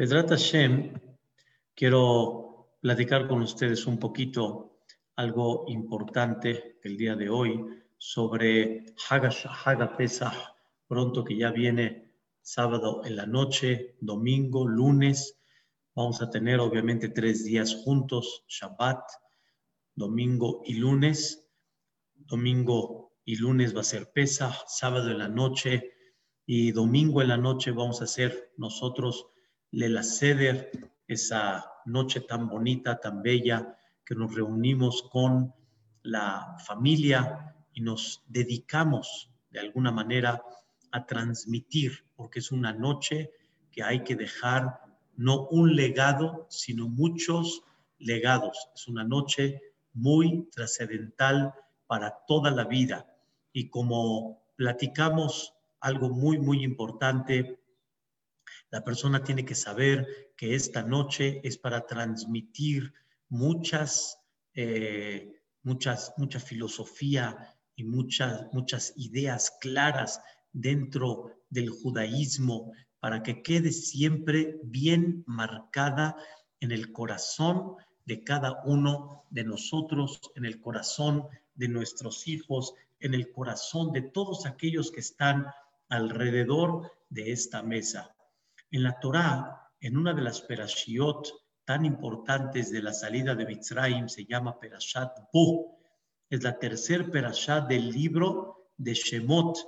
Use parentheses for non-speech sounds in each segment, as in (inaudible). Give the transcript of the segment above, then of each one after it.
Pedrat Hashem, quiero platicar con ustedes un poquito algo importante el día de hoy sobre Haga Pesach, pronto que ya viene sábado en la noche, domingo, lunes. Vamos a tener obviamente tres días juntos, Shabbat, domingo y lunes. Domingo y lunes va a ser Pesach, sábado en la noche y domingo en la noche vamos a hacer nosotros la Seder, esa noche tan bonita, tan bella, que nos reunimos con la familia y nos dedicamos de alguna manera a transmitir, porque es una noche que hay que dejar no un legado, sino muchos legados. Es una noche muy trascendental para toda la vida. Y como platicamos algo muy, muy importante la persona tiene que saber que esta noche es para transmitir muchas, eh, muchas, mucha filosofía y muchas, muchas ideas claras dentro del judaísmo para que quede siempre bien marcada en el corazón de cada uno de nosotros, en el corazón de nuestros hijos, en el corazón de todos aquellos que están alrededor de esta mesa. En la Torá, en una de las perashiot tan importantes de la salida de Mitzrayim, se llama Perashat Bo. Es la tercer perashá del libro de Shemot.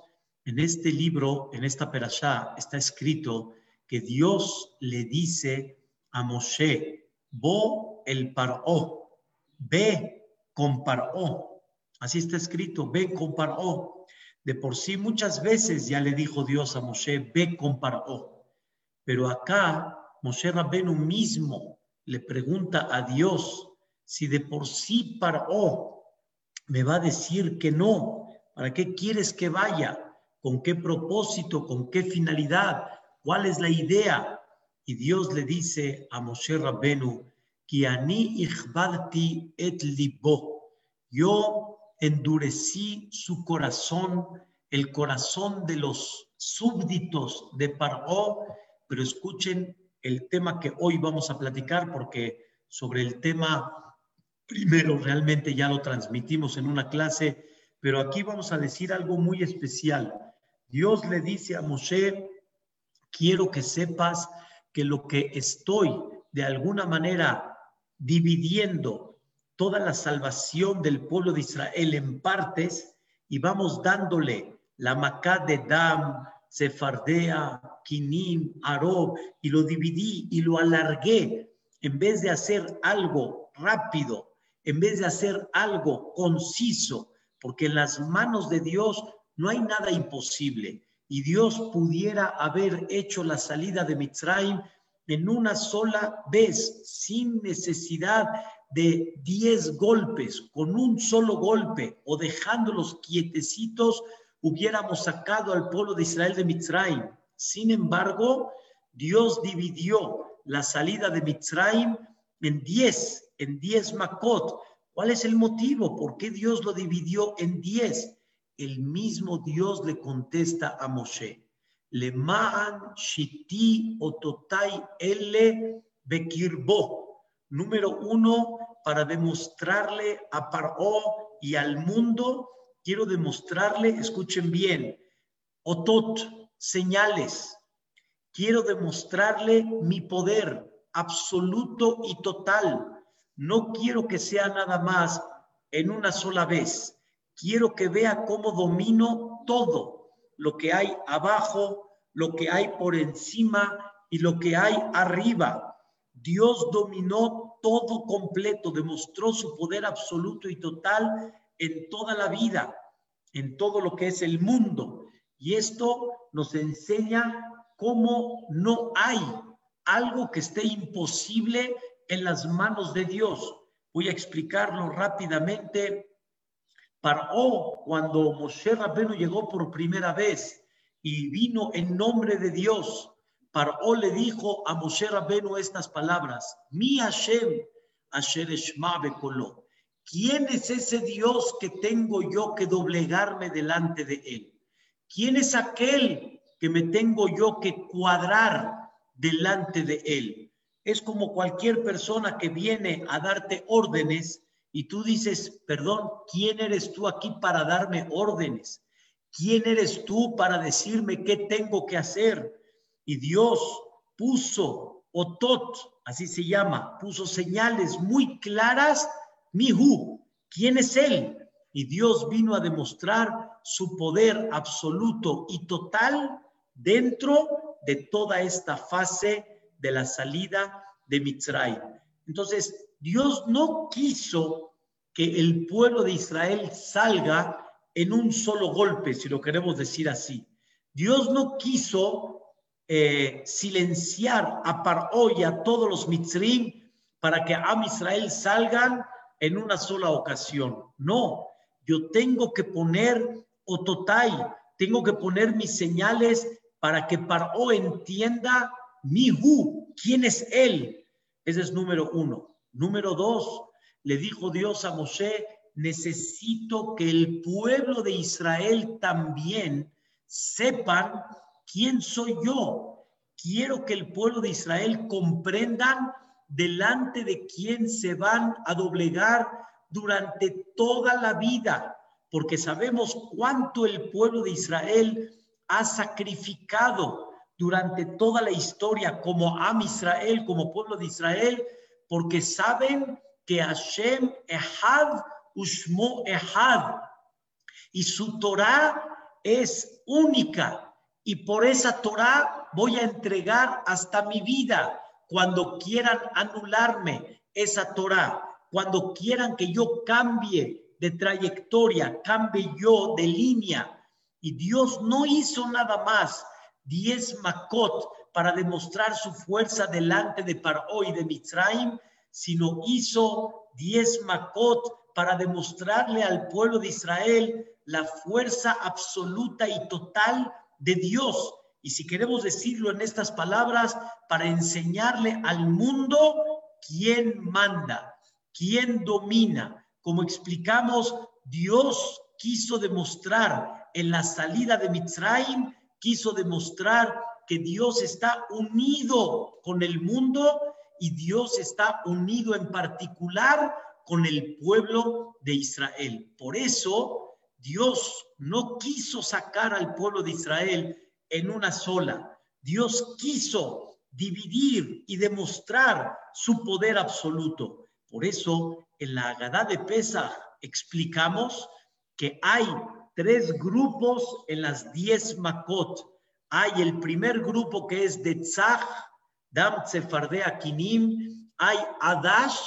En este libro, en esta perashá, está escrito que Dios le dice a Moshe, Bo el Paró, ve con Paró. Así está escrito, ve con Paró. De por sí muchas veces ya le dijo Dios a Moshe, ve con Paró. Pero acá Moshe Rabenu mismo le pregunta a Dios si de por sí Paró me va a decir que no, ¿para qué quieres que vaya? ¿Con qué propósito? ¿Con qué finalidad? ¿Cuál es la idea? Y Dios le dice a Moshe Rabenu, ani et libo. Yo endurecí su corazón, el corazón de los súbditos de Paró pero escuchen el tema que hoy vamos a platicar porque sobre el tema primero realmente ya lo transmitimos en una clase, pero aquí vamos a decir algo muy especial. Dios le dice a Moshe, quiero que sepas que lo que estoy de alguna manera dividiendo toda la salvación del pueblo de Israel en partes y vamos dándole la Macá de Dam, Sefardea, Kinim, Arob, y lo dividí y lo alargué. En vez de hacer algo rápido, en vez de hacer algo conciso, porque en las manos de Dios no hay nada imposible. Y Dios pudiera haber hecho la salida de Mitzrayim en una sola vez, sin necesidad de diez golpes, con un solo golpe o dejándolos quietecitos hubiéramos sacado al pueblo de Israel de Mitzrayim. Sin embargo, Dios dividió la salida de Mitzrayim en diez, en diez Makot. ¿Cuál es el motivo? ¿Por qué Dios lo dividió en diez? El mismo Dios le contesta a Moshe. Le ma'an shiti ototai ele bekirbo. Número uno, para demostrarle a Paró y al mundo quiero demostrarle, escuchen bien, otot, señales. Quiero demostrarle mi poder absoluto y total. No quiero que sea nada más en una sola vez. Quiero que vea cómo domino todo, lo que hay abajo, lo que hay por encima y lo que hay arriba. Dios dominó todo completo, demostró su poder absoluto y total en toda la vida, en todo lo que es el mundo. Y esto nos enseña cómo no hay algo que esté imposible en las manos de Dios. Voy a explicarlo rápidamente. Paró cuando Moshe Rabenu llegó por primera vez y vino en nombre de Dios. Paró le dijo a Moshe Rabenu estas palabras: Mi Hashem, Asher Eshma Bekolo. ¿Quién es ese Dios que tengo yo que doblegarme delante de él? ¿Quién es aquel que me tengo yo que cuadrar delante de él. Es como cualquier persona que viene a darte órdenes y tú dices, perdón, ¿quién eres tú aquí para darme órdenes? ¿Quién eres tú para decirme qué tengo que hacer? Y Dios puso Otot, así se llama, puso señales muy claras, Mihu, ¿quién es él? Y Dios vino a demostrar su poder absoluto y total dentro de toda esta fase de la salida de Mitzray. Entonces, Dios no quiso que el pueblo de Israel salga en un solo golpe, si lo queremos decir así. Dios no quiso eh, silenciar a Paró y a todos los Mitzrim para que Am Israel salgan en una sola ocasión. No, yo tengo que poner Ototai, tengo que poner mis señales para que Paró entienda mi Hu, quién es él. Ese es número uno. Número dos, le dijo Dios a Moshe, necesito que el pueblo de Israel también sepan quién soy yo. Quiero que el pueblo de Israel comprendan delante de quién se van a doblegar durante toda la vida, porque sabemos cuánto el pueblo de Israel ha sacrificado durante toda la historia como Am Israel, como pueblo de Israel, porque saben que Hashem Ehad Ushmo Ehad y su Torah es única y por esa Torah voy a entregar hasta mi vida cuando quieran anularme esa Torah, cuando quieran que yo cambie de trayectoria, cambie yo de línea. Y Dios no hizo nada más diez makot para demostrar su fuerza delante de Paró y de Mitzrayim, sino hizo diez makot para demostrarle al pueblo de Israel la fuerza absoluta y total de Dios. Y si queremos decirlo en estas palabras, para enseñarle al mundo quién manda, quién domina. Como explicamos, Dios quiso demostrar en la salida de Mitzrayim, quiso demostrar que Dios está unido con el mundo y Dios está unido en particular con el pueblo de Israel. Por eso Dios no quiso sacar al pueblo de Israel en una sola. Dios quiso dividir y demostrar su poder absoluto. Por eso en la Agadá de Pesach explicamos que hay tres grupos en las diez Makot. Hay el primer grupo que es de Tzach, Dam Tzefardea Kinim, hay Adash,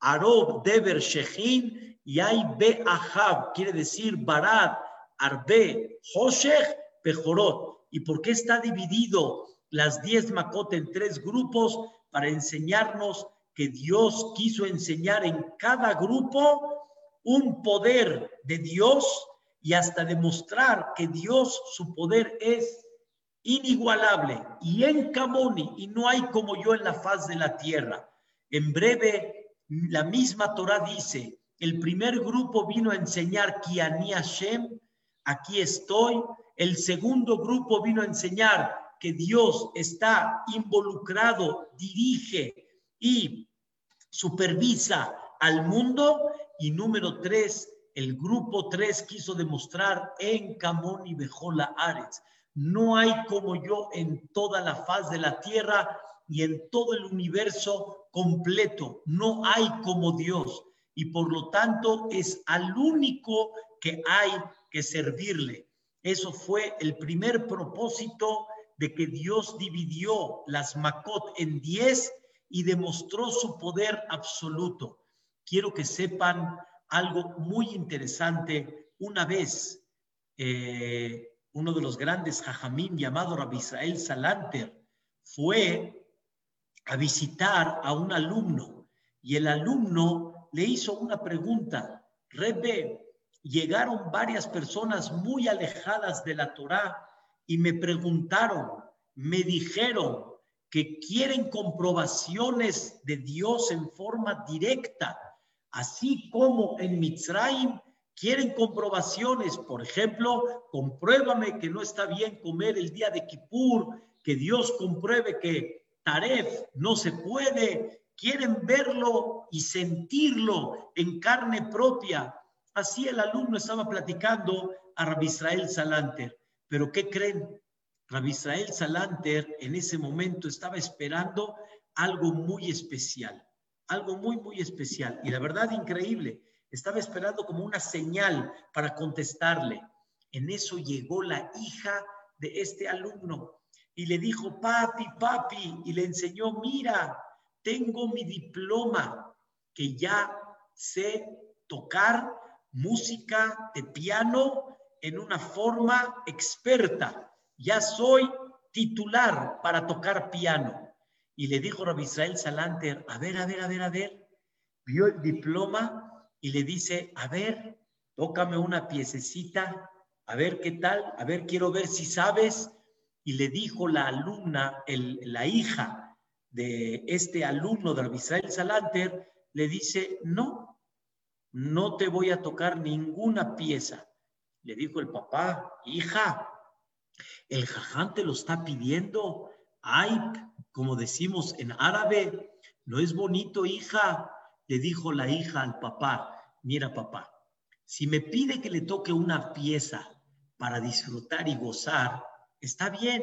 Arob, Deber, Shechin, y hay Be Ahab, quiere decir Barad, Arbe, Hoshech, Pejorot. ¿Y por qué está dividido las diez Makot en tres grupos? Para enseñarnos que Dios quiso enseñar en cada grupo un poder de Dios y hasta demostrar que Dios, su poder es inigualable y en Camoni, y no hay como yo en la faz de la tierra. En breve la misma Torah dice, el primer grupo vino a enseñar Kiani Hashem, aquí estoy. El segundo grupo vino a enseñar que Dios está involucrado, dirige y supervisa al mundo. Y número tres, el grupo tres quiso demostrar en Camón y Bejola Ares. No hay como yo en toda la faz de la tierra y en todo el universo completo. No hay como Dios y por lo tanto es al único que hay que servirle. Eso fue el primer propósito de que Dios dividió las Makot en diez y demostró su poder absoluto. Quiero que sepan algo muy interesante. Una vez, eh, uno de los grandes jajamín llamado Rabbi Israel Salanter fue a visitar a un alumno y el alumno le hizo una pregunta. Rebe, llegaron varias personas muy alejadas de la Torá y me preguntaron, me dijeron que quieren comprobaciones de Dios en forma directa, así como en Mitzrayim quieren comprobaciones, por ejemplo, compruébame que no está bien comer el día de Kippur, que Dios compruebe que Taref, no se puede, quieren verlo y sentirlo en carne propia. Así el alumno estaba platicando a Rabbi Israel Salanter. Pero ¿qué creen? Rabbi Israel Salanter en ese momento estaba esperando algo muy especial, algo muy, muy especial. Y la verdad, increíble, estaba esperando como una señal para contestarle. En eso llegó la hija de este alumno y le dijo, papi, papi, y le enseñó, mira, tengo mi diploma que ya sé tocar música de piano en una forma experta. Ya soy titular para tocar piano. Y le dijo Rabbi Israel Salanter, a ver, a ver, a ver, a ver. Vio el diploma y le dice, a ver, tócame una piececita, a ver qué tal, a ver, quiero ver si sabes. Y le dijo la alumna, la hija de este alumno de Rabbi Israel Salanter, le dice, no, no te voy a tocar ninguna pieza. Le dijo el papá, hija, el jaján te lo está pidiendo. Ay, como decimos en árabe, no es bonito, hija. Le dijo la hija al papá, mira papá, si me pide que le toque una pieza para disfrutar y gozar, está bien,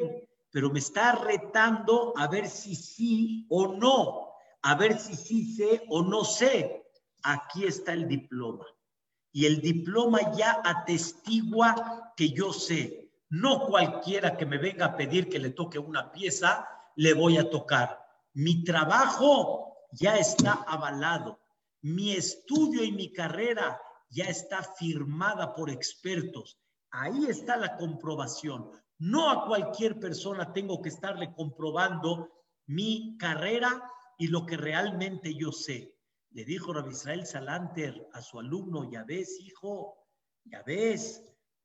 pero me está retando a ver si sí o no, a ver si sí sé o no sé. Aquí está el diploma. Y el diploma ya atestigua que yo sé. No cualquiera que me venga a pedir que le toque una pieza, le voy a tocar. Mi trabajo ya está avalado. Mi estudio y mi carrera ya está firmada por expertos. Ahí está la comprobación. No a cualquier persona tengo que estarle comprobando mi carrera y lo que realmente yo sé. Le dijo Rabbi Israel Salanter a su alumno, ya ves, hijo, ya ves.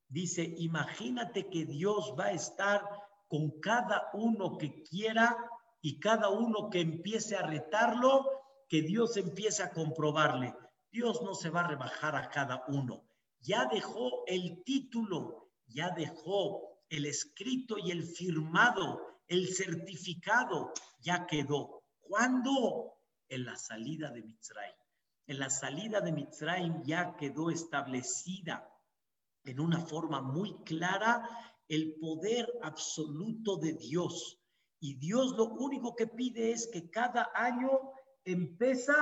Dice, imagínate que Dios va a estar con cada uno que quiera y cada uno que empiece a retarlo, que Dios empiece a comprobarle. Dios no se va a rebajar a cada uno. Ya dejó el título, ya dejó el escrito y el firmado, el certificado, ya quedó. ¿Cuándo? En la salida de Mitzrayim. En la salida de Mitzrayim ya quedó establecida en una forma muy clara el poder absoluto de Dios. Y Dios lo único que pide es que cada año empieza,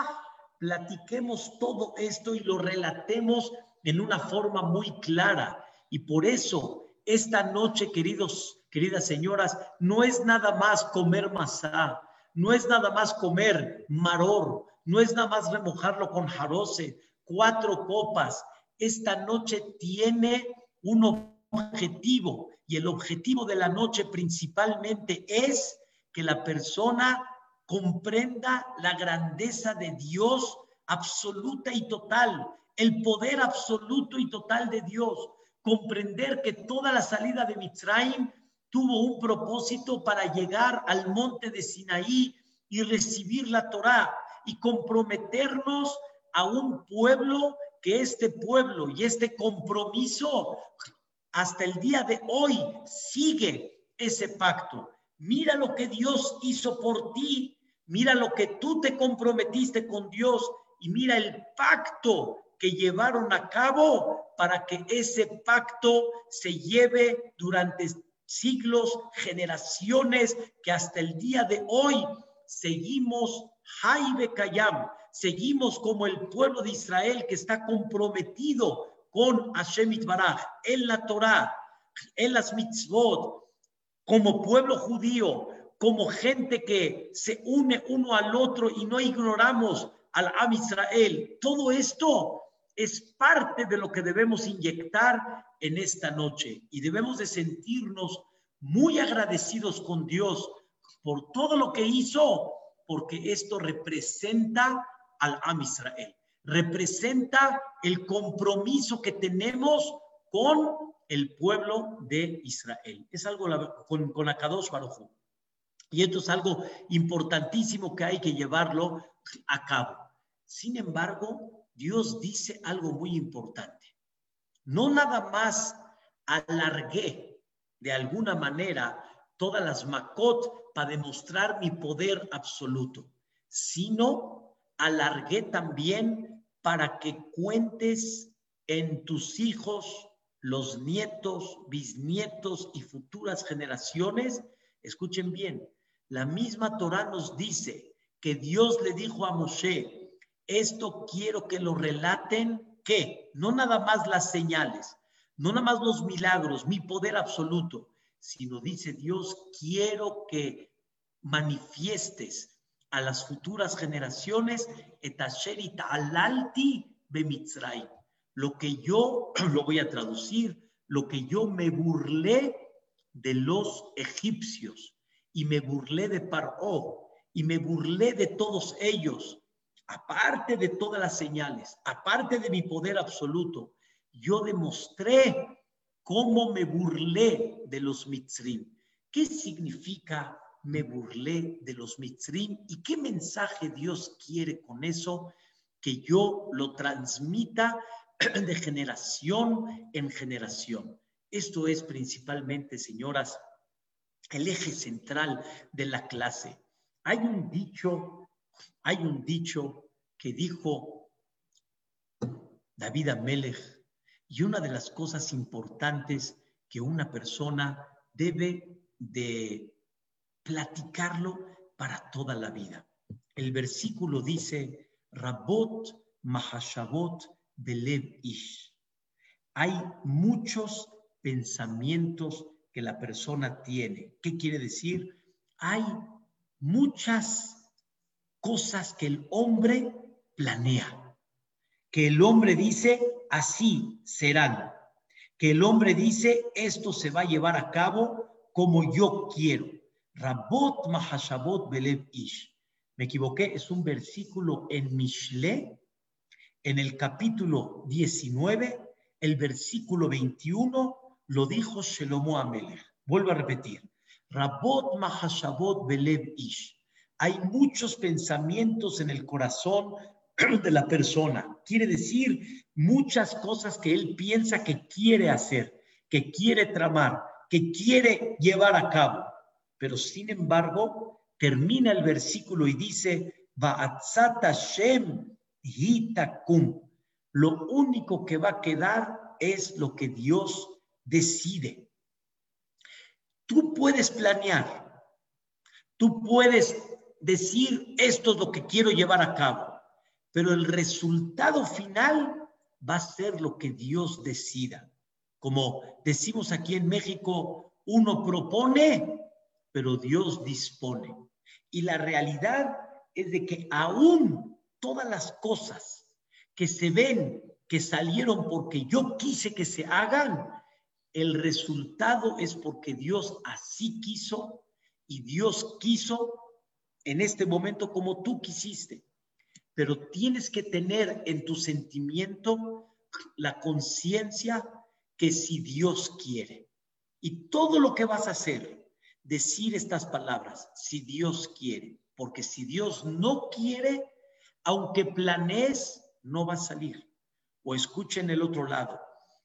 platiquemos todo esto y lo relatemos en una forma muy clara. Y por eso, esta noche, queridos, queridas señoras, no es nada más comer masá, no es nada más comer maror, no es nada más remojarlo con jarose, cuatro copas. Esta noche tiene un objetivo y el objetivo de la noche principalmente es que la persona comprenda la grandeza de Dios absoluta y total, el poder absoluto y total de Dios, comprender que toda la salida de Mitzrayim tuvo un propósito para llegar al monte de Sinaí y recibir la Torá y comprometernos a un pueblo que este pueblo y este compromiso hasta el día de hoy sigue ese pacto. Mira lo que Dios hizo por ti, mira lo que tú te comprometiste con Dios y mira el pacto que llevaron a cabo para que ese pacto se lleve durante siglos, generaciones, que hasta el día de hoy seguimos Jaibe Kayam, seguimos como el pueblo de Israel que está comprometido con Hashem Itbaraj, en la Torah, en las mitzvot, como pueblo judío, como gente que se une uno al otro y no ignoramos al Am Israel. Todo esto es parte de lo que debemos inyectar en esta noche y debemos de sentirnos muy agradecidos con Dios por todo lo que hizo, porque esto representa al Am Israel, representa el compromiso que tenemos con el pueblo de Israel. Es algo con, con Akadosh Baruj Y esto es algo importantísimo que hay que llevarlo a cabo. Sin embargo, Dios dice algo muy importante. No nada más alargué de alguna manera todas las makot para demostrar mi poder absoluto, sino alargué también para que cuentes en tus hijos, los nietos, bisnietos y futuras generaciones. Escuchen bien, la misma Torah nos dice que Dios le dijo a Moshe, esto quiero que lo relaten, que no nada más las señales, no nada más los milagros, mi poder absoluto, sino dice Dios, quiero que manifiestes a las futuras generaciones alalti bemitzray. Lo que yo, (clears throat) lo voy a traducir, lo que yo me burlé de los egipcios y me burlé de Paró y me burlé de todos ellos aparte de todas las señales, aparte de mi poder absoluto, yo demostré cómo me burlé de los mitzrim. ¿Qué significa me burlé de los mitzrim y qué mensaje Dios quiere con eso? Que yo lo transmita (clears throat) de generación en generación. Esto es principalmente, señoras, el eje central de la clase. Hay un dicho hay un dicho que dijo David Amelech y una de las cosas importantes que una persona debe de platicarlo para toda la vida. El versículo dice, Rabot Mahashabot Belev Ish. Hay muchos pensamientos que la persona tiene. ¿Qué quiere decir? Hay muchas cosas que el hombre planea, que el hombre dice, así serán, que el hombre dice, esto se va a llevar a cabo como yo quiero. Rabot Mahashabot Belev Ish. Me equivoqué, es un versículo en Mishle, en el capítulo 19, el versículo 21, lo dijo Shelomo Amelech. Vuelvo a repetir. Rabot Mahashabot Belev Ish hay muchos pensamientos en el corazón (clears throat) de la persona. Quiere decir muchas cosas que él piensa que quiere hacer, que quiere tramar, que quiere llevar a cabo. Pero sin embargo, termina el versículo y dice, Shem hitakum. Lo único que va a quedar es lo que Dios decide. Tú puedes planear, tú puedes decir esto es lo que quiero llevar a cabo, pero el resultado final va a ser lo que Dios decida. Como decimos aquí en México, uno propone, pero Dios dispone. Y la realidad es de que aún todas las cosas que se ven que salieron porque yo quise que se hagan, el resultado es porque Dios así quiso y Dios quiso en este momento como tú quisiste, pero tienes que tener en tu sentimiento la conciencia que si Dios quiere, y todo lo que vas a hacer, decir estas palabras, si Dios quiere, porque si Dios no quiere, aunque planees, no va a salir. O escuchen el otro lado,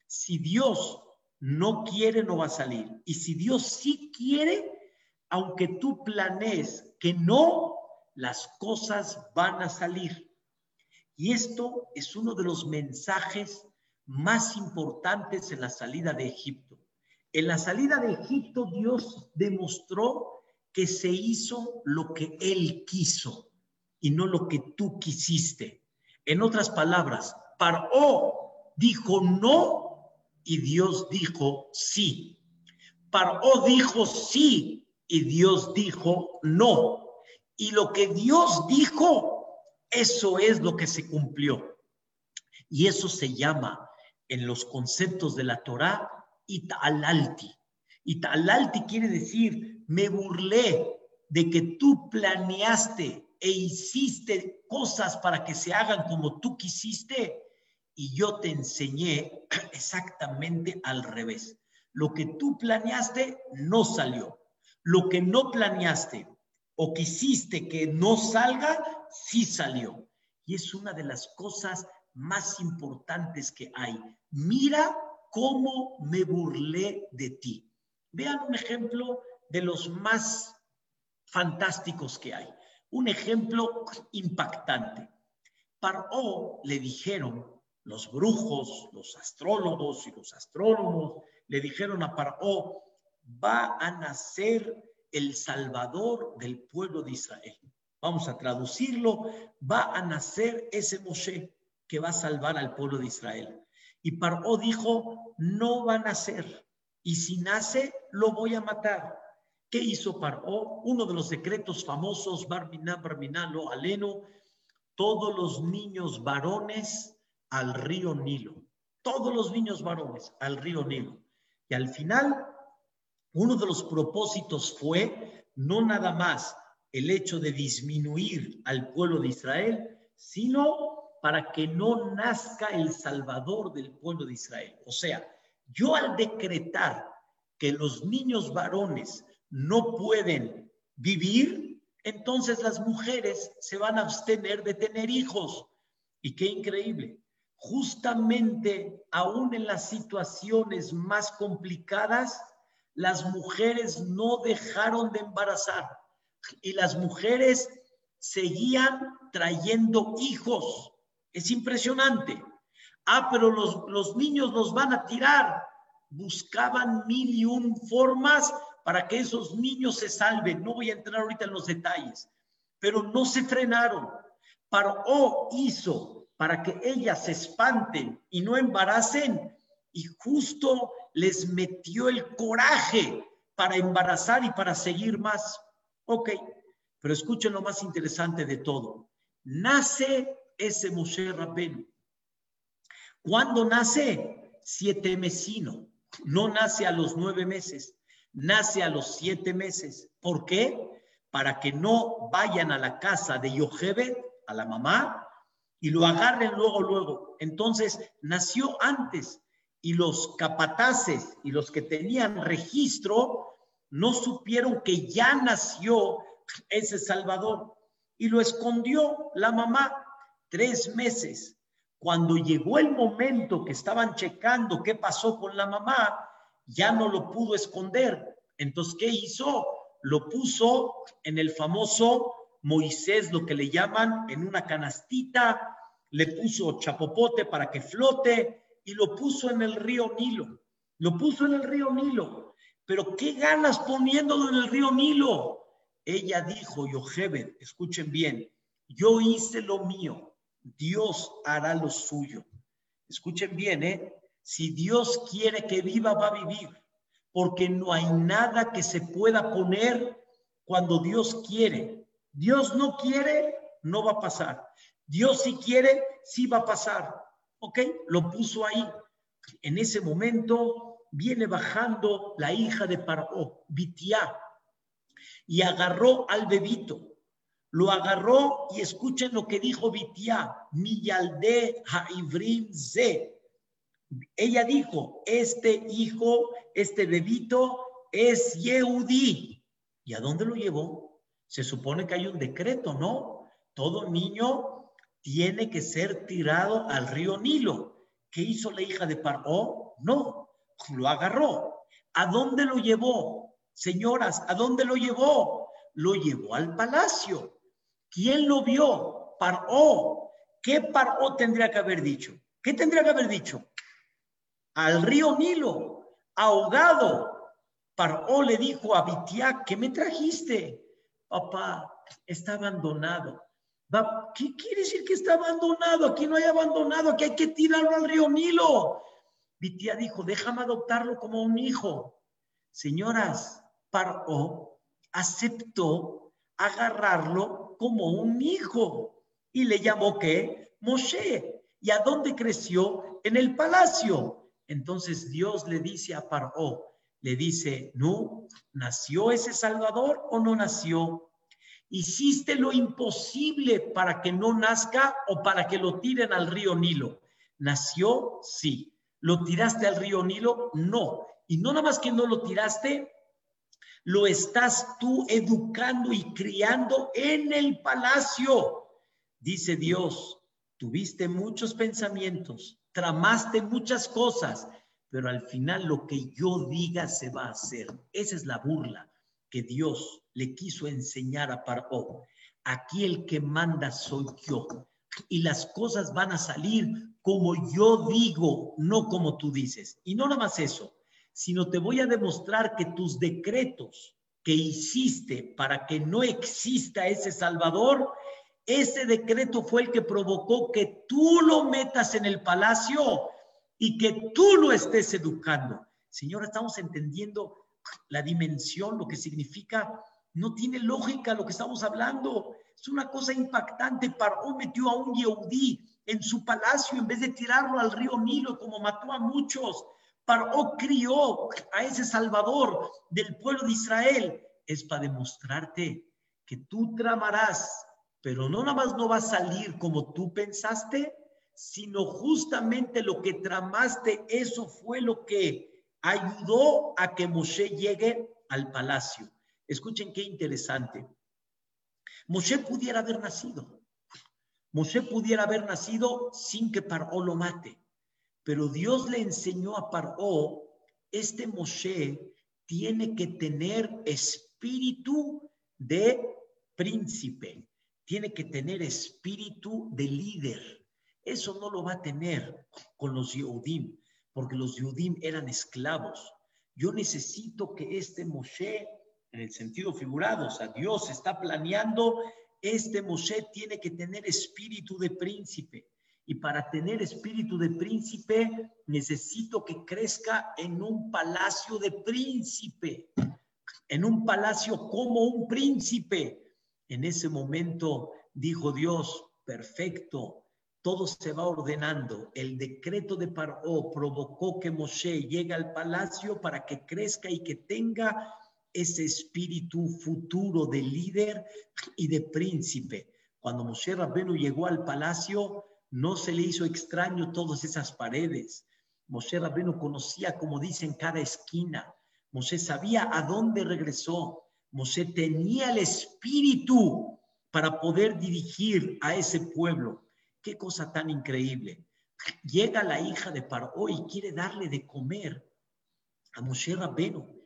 si Dios no quiere, no va a salir. Y si Dios sí quiere, aunque tú planees que no, las cosas van a salir. Y esto es uno de los mensajes más importantes en la salida de Egipto. En la salida de Egipto Dios demostró que se hizo lo que Él quiso y no lo que tú quisiste. En otras palabras, Paró dijo no y Dios dijo sí. Paró dijo sí y Dios dijo no. Y lo que Dios dijo, eso es lo que se cumplió. Y eso se llama en los conceptos de la Torah italalti. Italalti quiere decir, me burlé de que tú planeaste e hiciste cosas para que se hagan como tú quisiste y yo te enseñé (clears throat) exactamente al revés. Lo que tú planeaste no salió lo que no planeaste o quisiste que no salga, sí salió. Y es una de las cosas más importantes que hay. Mira cómo me burlé de ti. Vean un ejemplo de los más fantásticos que hay. Un ejemplo impactante. Paró le dijeron los brujos, los astrólogos y los astrónomos, le dijeron a Paró, va a nacer el Salvador del pueblo de Israel. Vamos a traducirlo, va a nacer ese Moshe que va a salvar al pueblo de Israel. Y Paró dijo, no va a nacer. Y si nace, lo voy a matar. ¿Qué hizo Paró? Uno de los decretos famosos, Barminá, Barminá, lo aleno, todos los niños varones al río Nilo. Todos los niños varones al río Nilo. Y al final, uno de los propósitos fue no nada más el hecho de disminuir al pueblo de Israel, sino para que no nazca el Salvador del pueblo de Israel. O sea, yo al decretar que los niños varones no pueden vivir, entonces las mujeres se van a abstener de tener hijos. Y qué increíble. Justamente aún en las situaciones más complicadas, las mujeres no dejaron de embarazar y las mujeres seguían trayendo hijos. Es impresionante. Ah, pero los, los niños los van a tirar. Buscaban mil y un formas para que esos niños se salven. No voy a entrar ahorita en los detalles, pero no se frenaron. Paró hizo para que ellas se espanten y no embaracen y justo les metió el coraje para embarazar y para seguir más. Ok, pero escuchen lo más interesante de todo. Nace ese Moshe Rabbeinu. ¿Cuándo nace? Siete mesino. No nace a los nueve meses, nace a los siete meses. ¿Por qué? Para que no vayan a la casa de Yochebet, a la mamá, y lo agarren luego, luego. Entonces, nació antes y los capataces y los que tenían registro no supieron que ya nació ese Salvador y lo escondió la mamá tres meses. Cuando llegó el momento que estaban checando qué pasó con la mamá, ya no lo pudo esconder. Entonces, ¿qué hizo? Lo puso en el famoso Moisés, lo que le llaman, en una canastita, le puso chapopote para que flote y lo puso en el río Nilo. Lo puso en el río Nilo. Pero qué ganas poniéndolo en el río Nilo. Ella dijo, Yochebed, escuchen bien, yo hice lo mío, Dios hará lo suyo. Escuchen bien, ¿eh? Si Dios quiere que viva, va a vivir, porque no hay nada que se pueda poner cuando Dios quiere. Dios no quiere, no va a pasar. Dios si quiere, sí va a pasar. ¿Ok? Lo puso ahí. En ese momento viene bajando la hija de Paró, Bitiá, y agarró al bebito. Lo agarró y escuchen lo que dijo Bitiá, Miyalde Haivrim Ze. Ella dijo, este hijo, este bebito es Yehudi. ¿Y a dónde lo llevó? Se supone que hay un decreto, ¿no? Todo niño tiene que ser tirado al río Nilo. ¿Qué hizo la hija de Paró? No, lo agarró. ¿A dónde lo llevó? Señoras, ¿a dónde lo llevó? Lo llevó al palacio. ¿Quién lo vio? Paró. ¿Qué Paró tendría que haber dicho? ¿Qué tendría que haber dicho? Al río Nilo, ahogado. Paró le dijo a Bitiá, ¿qué me trajiste? Papá, está abandonado. ¿Qué quiere decir que está abandonado? Aquí no hay abandonado, aquí hay que tirarlo al río Nilo. Bitiá dijo, déjame adoptarlo como un hijo. Señoras, Paró aceptó agarrarlo como un hijo y le llamó ¿qué? Moshe. ¿Y a dónde creció? En el palacio. Entonces Dios le dice a Paró, le dice, ¿no? ¿Nació ese Salvador o no nació? ¿Hiciste lo imposible para que no nazca o para que lo tiren al río Nilo? ¿Nació? Sí. ¿Lo tiraste al río Nilo? No. Y no nada más que no lo tiraste, lo estás tú educando y criando en el palacio. Dice Dios, tuviste muchos pensamientos, tramaste muchas cosas, pero al final lo que yo diga se va a hacer. Esa es la burla. que Dios le quiso enseñar a Paró. Aquí el que manda soy yo. Y las cosas van a salir como yo digo, no como tú dices. Y no nada más eso, sino te voy a demostrar que tus decretos que hiciste para que no exista ese Salvador, ese decreto fue el que provocó que tú lo metas en el palacio y que tú lo estés educando. Señora, estamos entendiendo la dimensión, lo que significa, no tiene lógica lo que estamos hablando. Es una cosa impactante. Paró metió a un Yehudí en su palacio en vez de tirarlo al río Nilo como mató a muchos. Paró crió a ese Salvador del pueblo de Israel. Es para demostrarte que tú tramarás, pero no nada más no va a salir como tú pensaste, sino justamente lo que tramaste, eso fue lo que ayudó a que Moshe llegue al palacio. Escuchen qué interesante. Moshe pudiera haber nacido. Moshe pudiera haber nacido sin que Paró lo mate. Pero Dios le enseñó a Paró, este Moshe tiene que tener espíritu de príncipe, tiene que tener espíritu de líder. Eso no lo va a tener con los Yehudim porque los Yudim eran esclavos. Yo necesito que este Moshe, en el sentido figurado, o sea, Dios está planeando, este Moshe tiene que tener espíritu de príncipe. Y para tener espíritu de príncipe, necesito que crezca en un palacio de príncipe, en un palacio como un príncipe. En ese momento dijo Dios, perfecto, todo se va ordenando. El decreto de Paró provocó que Moshe llegue al palacio para que crezca y que tenga ese espíritu futuro de líder y de príncipe. Cuando Moshe Rabbenu llegó al palacio, no se le hizo extraño todas esas paredes. Moshe Rabbenu conocía, como dicen, cada esquina. Moshe sabía a dónde regresó. Moshe tenía el espíritu para poder dirigir a ese pueblo. Qué cosa tan increíble. Llega la hija de Paró y quiere darle de comer a Moshe Rabbenu,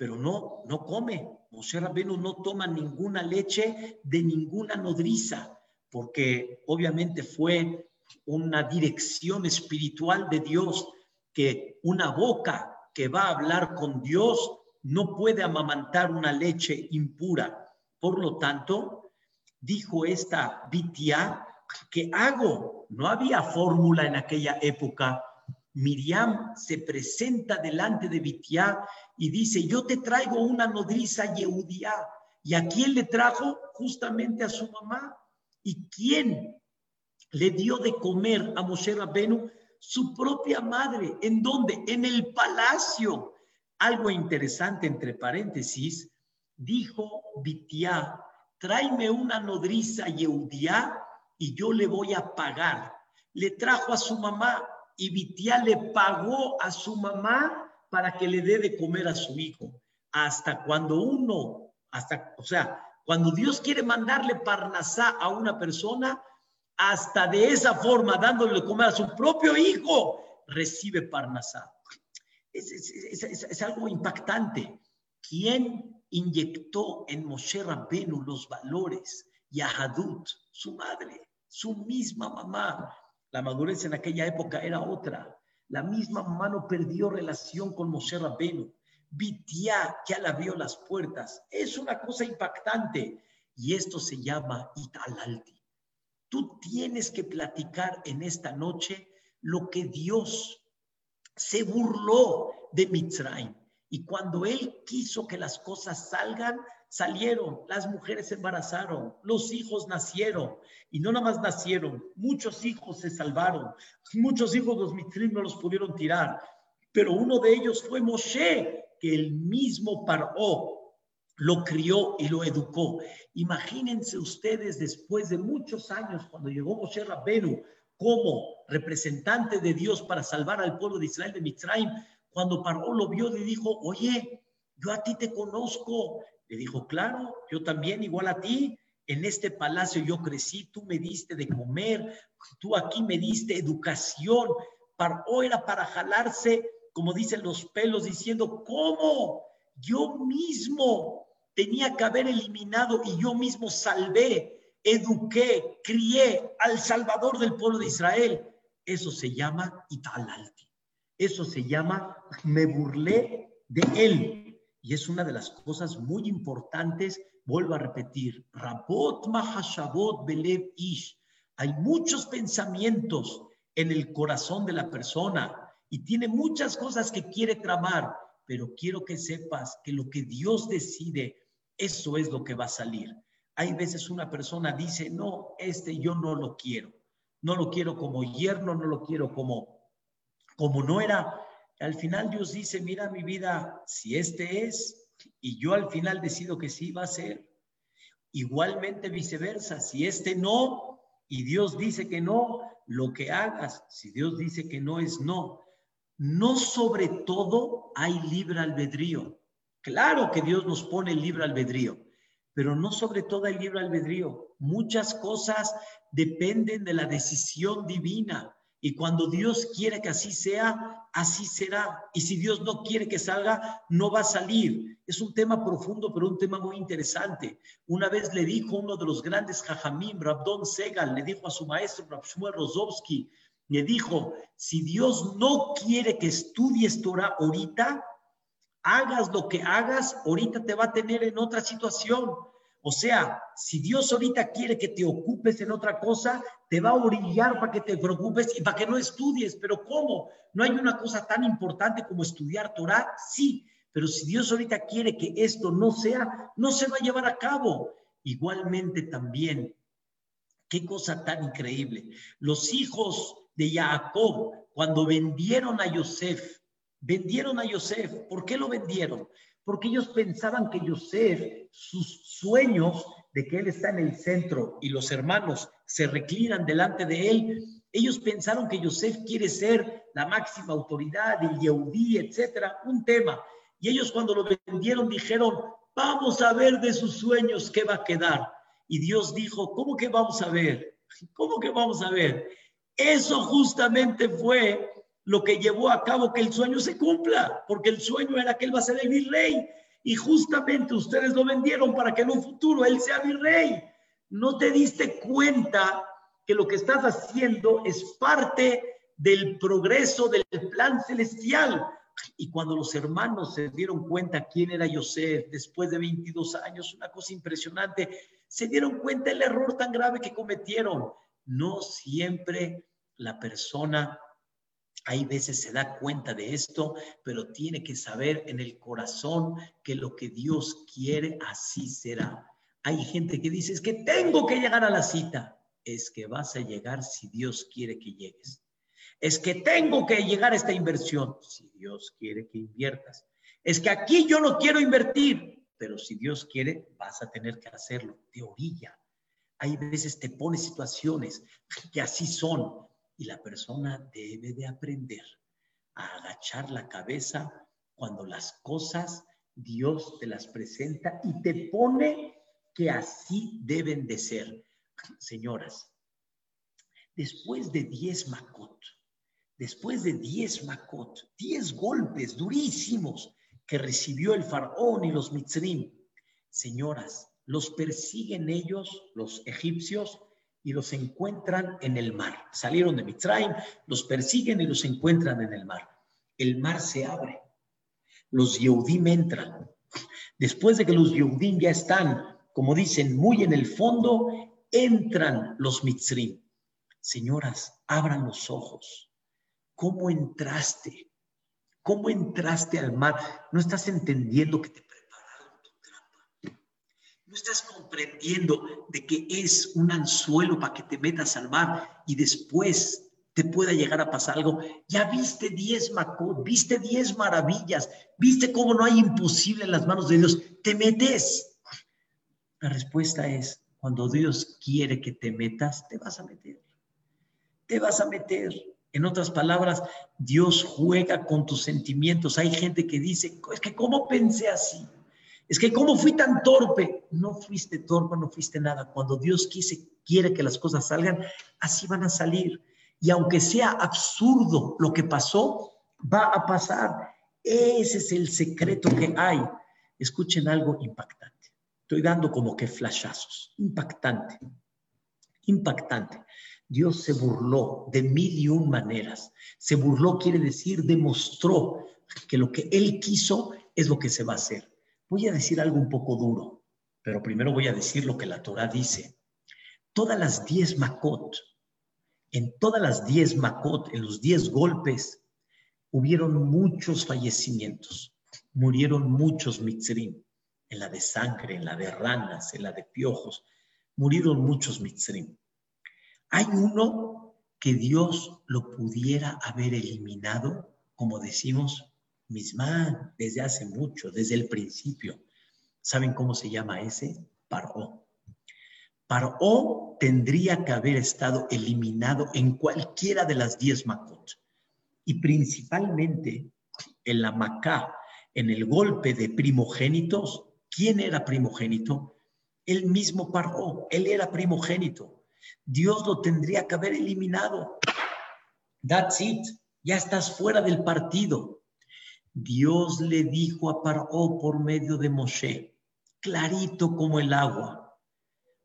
pero no, no come. Moshe no toma ninguna leche de ninguna nodriza, porque obviamente fue una dirección espiritual de Dios que una boca que va a hablar con Dios no puede amamantar una leche impura. Por lo tanto, dijo esta Bitia, ¿qué hago? No había fórmula en aquella época. Miriam se presenta delante de Bitiá y dice, yo te traigo una nodriza Yehudía. ¿Y a quién le trajo? Justamente a su mamá. ¿Y quién le dio de comer a Moshe Rabbenu? Su propia madre. ¿En dónde? En el palacio. Algo interesante entre paréntesis, dijo Bitiá, tráeme una nodriza Yehudía y yo le voy a pagar. Le trajo a su mamá y Vitiá le pagó a su mamá para que le dé de comer a su hijo. Hasta cuando uno, hasta, o sea, cuando Dios quiere mandarle parnasá a una persona, hasta de esa forma, dándole de comer a su propio hijo, recibe parnasá. Es, es, algo impactante. ¿Quién inyectó en Moshe Rabbenu los valores? Yahadut, su madre su misma mamá. La madurez en aquella época era otra. La misma mamá no perdió relación con Moshe Rabbeinu. Bitiá ya la vio las puertas. Es una cosa impactante. Y esto se llama Italalti. Tú tienes que platicar en esta noche lo que Dios se burló de Mitzrayim. Y cuando Él quiso que las cosas salgan, salieron, las mujeres se embarazaron, los hijos nacieron, y no nada más nacieron, muchos hijos se salvaron, muchos hijos los mitrim no los pudieron tirar, pero uno de ellos fue Moshe, que el mismo Paró lo crió y lo educó. Imagínense ustedes después de muchos años, cuando llegó Moshe Rabbenu como representante de Dios para salvar al pueblo de Israel de Mitzrayim, cuando Paró lo vio, le dijo, oye, yo a ti te conozco, le dijo, claro, yo también, igual a ti, en este palacio yo crecí, tú me diste de comer, tú aquí me diste educación. Para, o era para jalarse, como dicen los pelos, diciendo, ¿cómo? Yo mismo tenía que haber eliminado y yo mismo salvé, eduqué, crié al Salvador del pueblo de Israel. Eso se llama italalti. Eso se llama me burlé de él. Y es una de las cosas muy importantes, vuelvo a repetir, Rabot Mahashabot Belev Ish. Hay muchos pensamientos en el corazón de la persona y tiene muchas cosas que quiere tramar, pero quiero que sepas que lo que Dios decide, eso es lo que va a salir. Hay veces una persona dice, no, este yo no lo quiero, no lo quiero como yerno, no lo quiero como, como no era. Al final Dios dice, mira mi vida, si este es, y yo al final decido que sí va a ser. Igualmente viceversa, si este no, y Dios dice que no, lo que hagas, si Dios dice que no es no, no sobre todo hay libre albedrío. Claro que Dios nos pone libre albedrío, pero no sobre todo hay libre albedrío. Muchas cosas dependen de la decisión divina. Y cuando Dios quiere que así sea, así será. Y si Dios no quiere que salga, no va a salir. Es un tema profundo, pero un tema muy interesante. Una vez le dijo uno de los grandes jajamim, Rabdon Segal, le dijo a su maestro, Rab Shmuel Rozovsky, le dijo, si Dios no quiere que estudies Torah ahorita, hagas lo que hagas, ahorita te va a tener en otra situación. O sea, si Dios ahorita quiere que te ocupes en otra cosa, te va a orillar para que te preocupes y para que no estudies. Pero ¿cómo? ¿No hay una cosa tan importante como estudiar Torah? Sí, pero si Dios ahorita quiere que esto no sea, no se va a llevar a cabo. Igualmente también, qué cosa tan increíble. Los hijos de Jacob, cuando vendieron a Yosef, vendieron a Yosef. ¿Por qué lo vendieron? Porque ellos pensaban que Yosef, sus sueños de que él está en el centro y los hermanos se reclinan delante de él, ellos pensaron que Yosef quiere ser la máxima autoridad, el Yehudí, etcétera, un tema. Y ellos cuando lo vendieron dijeron, vamos a ver de sus sueños qué va a quedar. Y Dios dijo, ¿cómo que vamos a ver? ¿Cómo que vamos a ver? Eso justamente fue lo que llevó a cabo que el sueño se cumpla, porque el sueño era que él va a ser el virrey. Y justamente ustedes lo vendieron para que en un futuro él sea virrey. No te diste cuenta que lo que estás haciendo es parte del progreso del plan celestial. Y cuando los hermanos se dieron cuenta quién era Yosef después de 22 años, una cosa impresionante, se dieron cuenta el error tan grave que cometieron. No siempre la persona hay veces se da cuenta de esto, pero tiene que saber en el corazón que lo que Dios quiere, así será. Hay gente que dice, es que tengo que llegar a la cita. Es que vas a llegar si Dios quiere que llegues. Es que tengo que llegar a esta inversión si Dios quiere que inviertas. Es que aquí yo no quiero invertir, pero si Dios quiere, vas a tener que hacerlo de orilla. Hay veces te pone situaciones que así son, y la persona debe de aprender a agachar la cabeza cuando las cosas Dios te las presenta y te pone que así deben de ser. Señoras, después de 10 Makot, después de 10 Makot, 10 golpes durísimos que recibió el faraón y los mitzrim, señoras, los persiguen ellos, los egipcios, y los encuentran en el mar. Salieron de Mitzrayim, los persiguen y los encuentran en el mar. El mar se abre. Los Yehudim entran. Después de que los Yehudim ya están, como dicen, muy en el fondo, entran los Mitzrim. Señoras, abran los ojos. ¿Cómo entraste? ¿Cómo entraste al mar? No estás entendiendo que te estás comprendiendo de que es un anzuelo para que te metas al mar y después te pueda llegar a pasar algo. Ya viste diez macot, viste diez maravillas, viste cómo no hay imposible en las manos de Dios. Te metes. La respuesta es, cuando Dios quiere que te metas, te vas a meter. Te vas a meter. En otras palabras, Dios juega con tus sentimientos. Hay gente que dice, es que ¿cómo pensé así? Es que ¿cómo fui tan torpe? No fuiste torpe, no fuiste nada. Cuando Dios quise, quiere que las cosas salgan, así van a salir. Y aunque sea absurdo lo que pasó, va a pasar. Ese es el secreto que hay. Escuchen algo impactante. Estoy dando como que flashazos. Impactante. Impactante. Dios se burló de mil y un maneras. Se burló quiere decir, demostró que lo que Él quiso es lo que se va a hacer. Voy a decir algo un poco duro, pero primero voy a decir lo que la Torah dice. Todas las diez makot, en todas las diez makot, en los diez golpes, hubieron muchos fallecimientos, murieron muchos mitzrim, en la de sangre, en la de ranas, en la de piojos, murieron muchos mitzrim. Hay uno que Dios lo pudiera haber eliminado, como decimos, misma, desde hace mucho, desde el principio. ¿Saben cómo se llama ese? Paró. Paró tendría que haber estado eliminado en cualquiera de las diez Makot. Y principalmente en la Macá, en el golpe de primogénitos. ¿Quién era primogénito? El mismo Paró. Él era primogénito. Dios lo tendría que haber eliminado. That's it. Ya estás fuera del partido. Dios le dijo a Paró por medio de Moshe, clarito como el agua,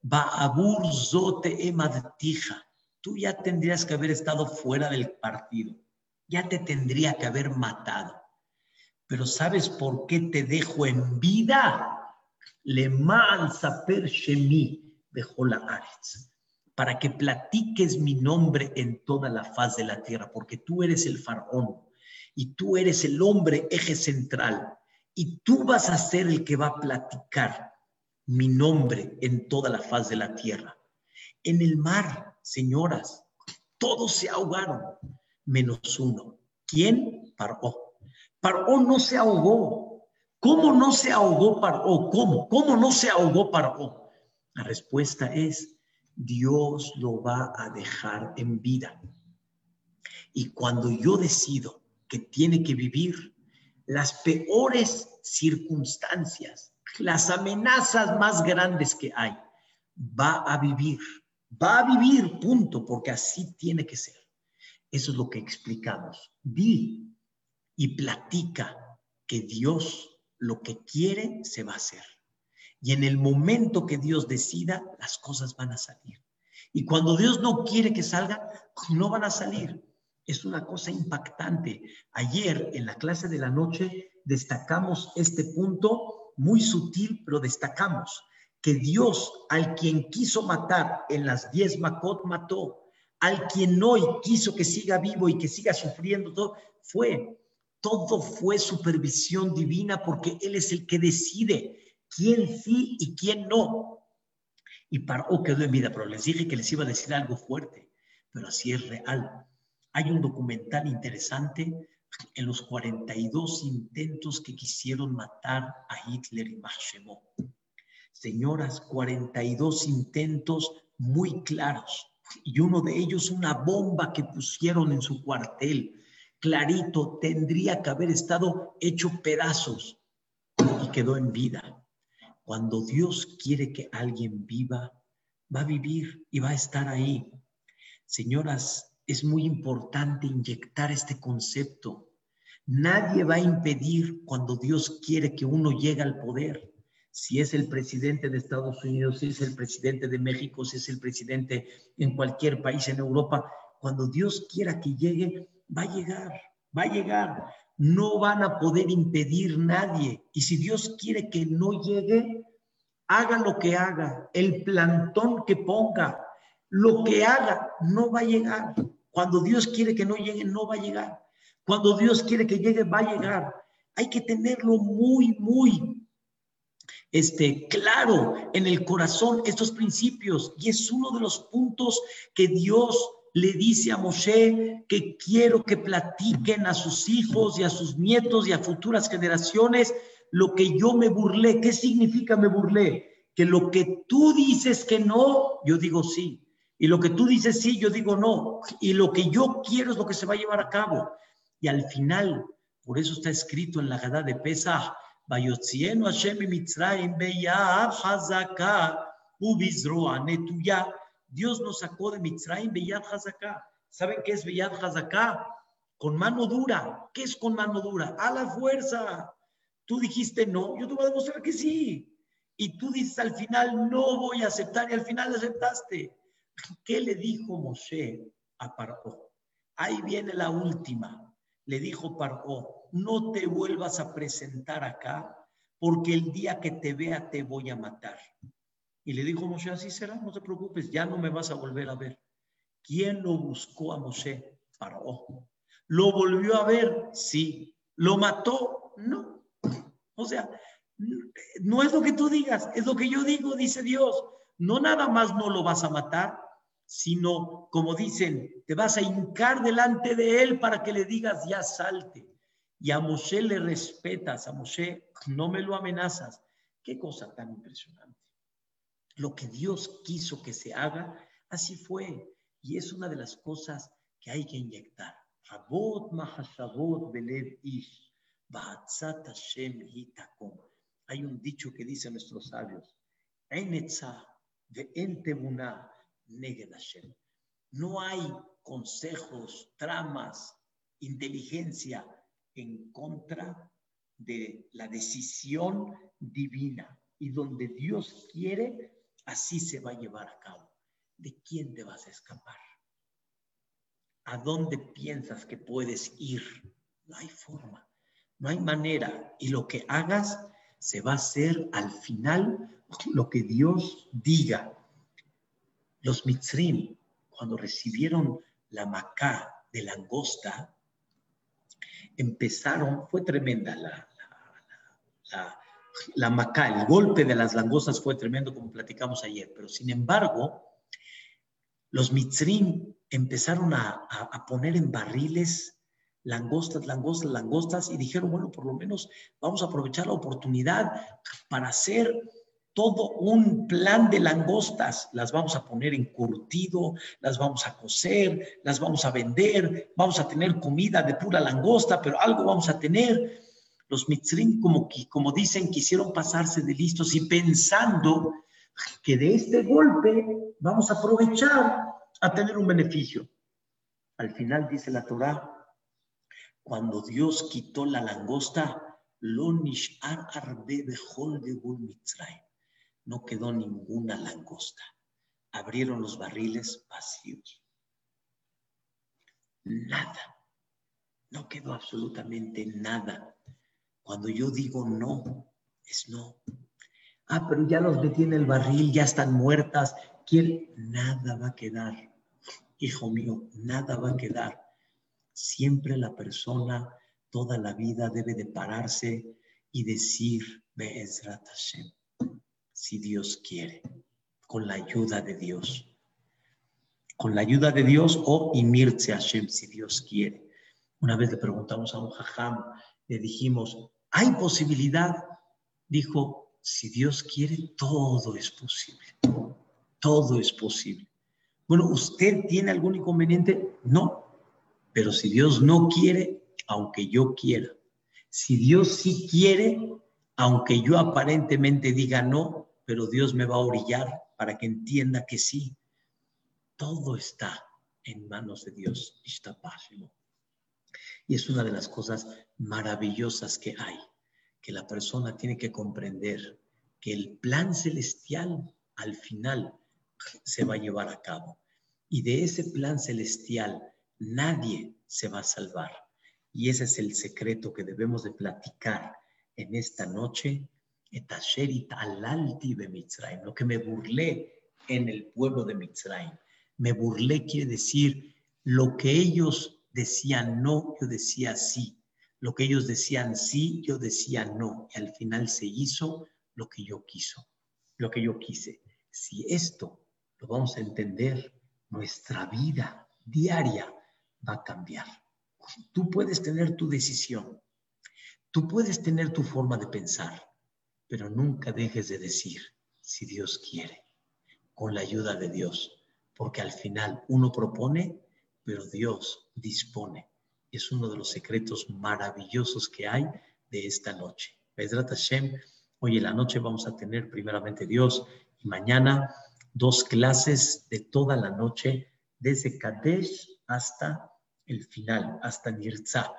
Baabur zote emadtija. Tú ya tendrías que haber estado fuera del partido. Ya te tendría que haber matado. Pero ¿sabes por qué te dejo en vida? Le saper shemi dejó la aretz para que platiques mi nombre en toda la faz de la tierra, porque tú eres el faraón y tú eres el hombre eje central y tú vas a ser el que va a platicar mi nombre en toda la faz de la tierra. En el mar, señoras, todos se ahogaron, menos uno. ¿Quién? Paró. Paró no se ahogó. ¿Cómo no se ahogó Paró? ¿Cómo? ¿Cómo no se ahogó Paró? La respuesta es Dios lo va a dejar en vida. Y cuando yo decido que tiene que vivir las peores circunstancias, las amenazas más grandes que hay, va a vivir, va a vivir, punto, porque así tiene que ser. Eso es lo que explicamos. Di y platica que Dios lo que quiere se va a hacer. Y en el momento que Dios decida, las cosas van a salir. Y cuando Dios no quiere que salga, no van a salir. Es una cosa impactante. Ayer en la clase de la noche destacamos este punto muy sutil, pero destacamos que Dios al quien quiso matar en las diez Makot mató, al quien hoy quiso que siga vivo y que siga sufriendo todo, fue. Todo fue supervisión divina porque Él es el que decide quién sí y quién no. Y Paró quedó en vida, pero les dije que les iba a decir algo fuerte, pero así es real. Hay un documental interesante en los 42 intentos que quisieron matar a Hitler y Machemó. Señoras, 42 intentos muy claros. Y uno de ellos una bomba que pusieron en su cuartel. Clarito, tendría que haber estado hecho pedazos y quedó en vida. Cuando Dios quiere que alguien viva, va a vivir y va a estar ahí. Señoras, es muy importante inyectar este concepto. Nadie va a impedir cuando Dios quiere que uno llegue al poder. Si es el presidente de Estados Unidos, si es el presidente de México, si es el presidente en cualquier país en Europa, cuando Dios quiera que llegue, va a llegar, va a llegar no van a poder impedir nadie. Y si Dios quiere que no llegue, haga lo que haga, el plantón que ponga, lo que haga, no va a llegar. Cuando Dios quiere que no llegue, no va a llegar. Cuando Dios quiere que llegue, va a llegar. Hay que tenerlo muy, muy este, claro en el corazón estos principios. Y es uno de los puntos que Dios le dice a Moshe que quiero que platiquen a sus hijos y a sus nietos y a futuras generaciones lo que yo me burlé. ¿Qué significa me burlé? Que lo que tú dices que no, yo digo sí. Y lo que tú dices sí, yo digo no. Y lo que yo quiero es lo que se va a llevar a cabo. Y al final, por eso está escrito en la Gadá de Pesach, Hashem Mitzrayim Hazaka Dios nos sacó de Mitzrayim, Beyad Hazaká. ¿Saben qué es Beyad Hazaká? Con mano dura. ¿Qué es con mano dura? A la fuerza. Tú dijiste no, yo te voy a demostrar que sí. Y tú dices al final, no voy a aceptar, y al final aceptaste. ¿Qué le dijo Moshe a Paró? Ahí viene la última. Le dijo Paró, no te vuelvas a presentar acá, porque el día que te vea te voy a matar. Y le dijo Moshe, así será, no te preocupes, ya no me vas a volver a ver. ¿Quién lo buscó a Moshe? Paró. ¿Lo volvió a ver? Sí. ¿Lo mató? No. O sea, no es lo que tú digas, es lo que yo digo, dice Dios. No nada más no lo vas a matar, sino, como dicen, te vas a hincar delante de él para que le digas, ya salte. Y a Moshe le respetas, a Moshe no me lo amenazas. Qué cosa tan impresionante. Lo que Dios quiso que se haga, así fue. Y es una de las cosas que hay que inyectar. Hay un dicho que dicen nuestros sabios, no hay consejos, tramas, inteligencia en contra de la decisión divina. Y donde Dios quiere, así se va a llevar a cabo. ¿De quién te vas a escapar? ¿A dónde piensas que puedes ir? No hay forma, no hay manera. Y lo que hagas se va a hacer al final lo que Dios diga. Los mitzrim, cuando recibieron la macá de langosta, empezaron, fue tremenda la, la, la, macá, el golpe de las langostas fue tremendo como platicamos ayer, pero sin embargo, los mitzrim empezaron a, a, poner en barriles langostas, langostas, langostas y dijeron, bueno, por lo menos vamos a aprovechar la oportunidad para hacer todo un plan de langostas. Las vamos a poner en curtido, las vamos a cocer, las vamos a vender, vamos a tener comida de pura langosta, pero algo vamos a tener. Los mitzrim, como, como dicen, quisieron pasarse de listos y pensando que de este golpe vamos a aprovechar a tener un beneficio. Al final dice la Torah, cuando Dios quitó la langosta, lo nishar arbe de mitzrayim no quedó ninguna langosta. Abrieron los barriles vacíos. Nada. No quedó absolutamente nada. Cuando yo digo no, es no. Ah, pero ya los metí en el barril, ya están muertas. ¿Quién? Nada va a quedar. Hijo mío, nada va a quedar. Siempre la persona, toda la vida, debe de pararse y decir, Be'ezrat Hashem si Dios quiere, con la ayuda de Dios. Con la ayuda de Dios o Imirce Hashem, si Dios quiere. Una vez le preguntamos a un jajam, le dijimos, ¿hay posibilidad? Dijo, si Dios quiere, todo es posible. Todo es posible. Bueno, ¿usted tiene algún inconveniente? No. Pero si Dios no quiere, aunque yo quiera. Si Dios sí quiere, aunque yo aparentemente diga no, pero Dios me va a orillar para que entienda que sí, todo está en manos de Dios. Y es una de las cosas maravillosas que hay, que la persona tiene que comprender que el plan celestial al final se va a llevar a cabo. Y de ese plan celestial nadie se va a salvar. Y ese es el secreto que debemos de platicar en esta noche lo que me burlé en el pueblo de Mitzrayim. Me burlé quiere decir lo que ellos decían no, yo decía sí. Lo que ellos decían sí, yo decía no. Y al final se hizo lo que yo quiso, lo que yo quise. Si esto lo vamos a entender, nuestra vida diaria va a cambiar. Tú puedes tener tu decisión, tú puedes tener tu forma de pensar, pero nunca dejes de decir, si Dios quiere, con la ayuda de Dios, porque al final uno propone, pero Dios dispone. Es uno de los secretos maravillosos que hay de esta noche. Hashem, hoy en la noche vamos a tener primeramente Dios y mañana dos clases de toda la noche, desde Kadesh hasta el final, hasta Nirza.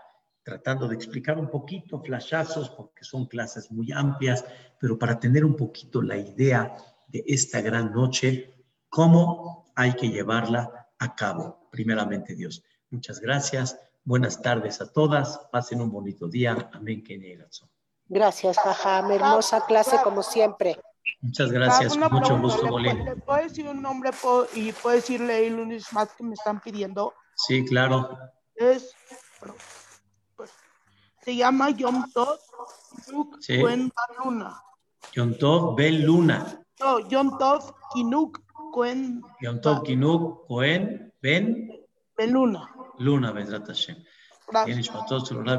Tratando de explicar un poquito, flashazos, porque son clases muy amplias, pero para tener un poquito la idea de esta gran noche, cómo hay que llevarla a cabo, primeramente Dios. Muchas gracias, buenas tardes a todas, pasen un bonito día, amén, que Gracias, Jajam, hermosa clase como siempre. Muchas gracias, con mucho gusto, Bolín. ¿Le puedo decir un nombre y puedo decirle el lunes más que me están pidiendo? Sí, claro. Es se llama Yom Tov Kinuk sí. Cohen Luna. Yom Tov Ben Luna. No, Yom Tov Kinuk Cohen. Yom Tov Kinuk Cohen Ben. Ben Luna. Luna, Bezrat Hashem. Gracias.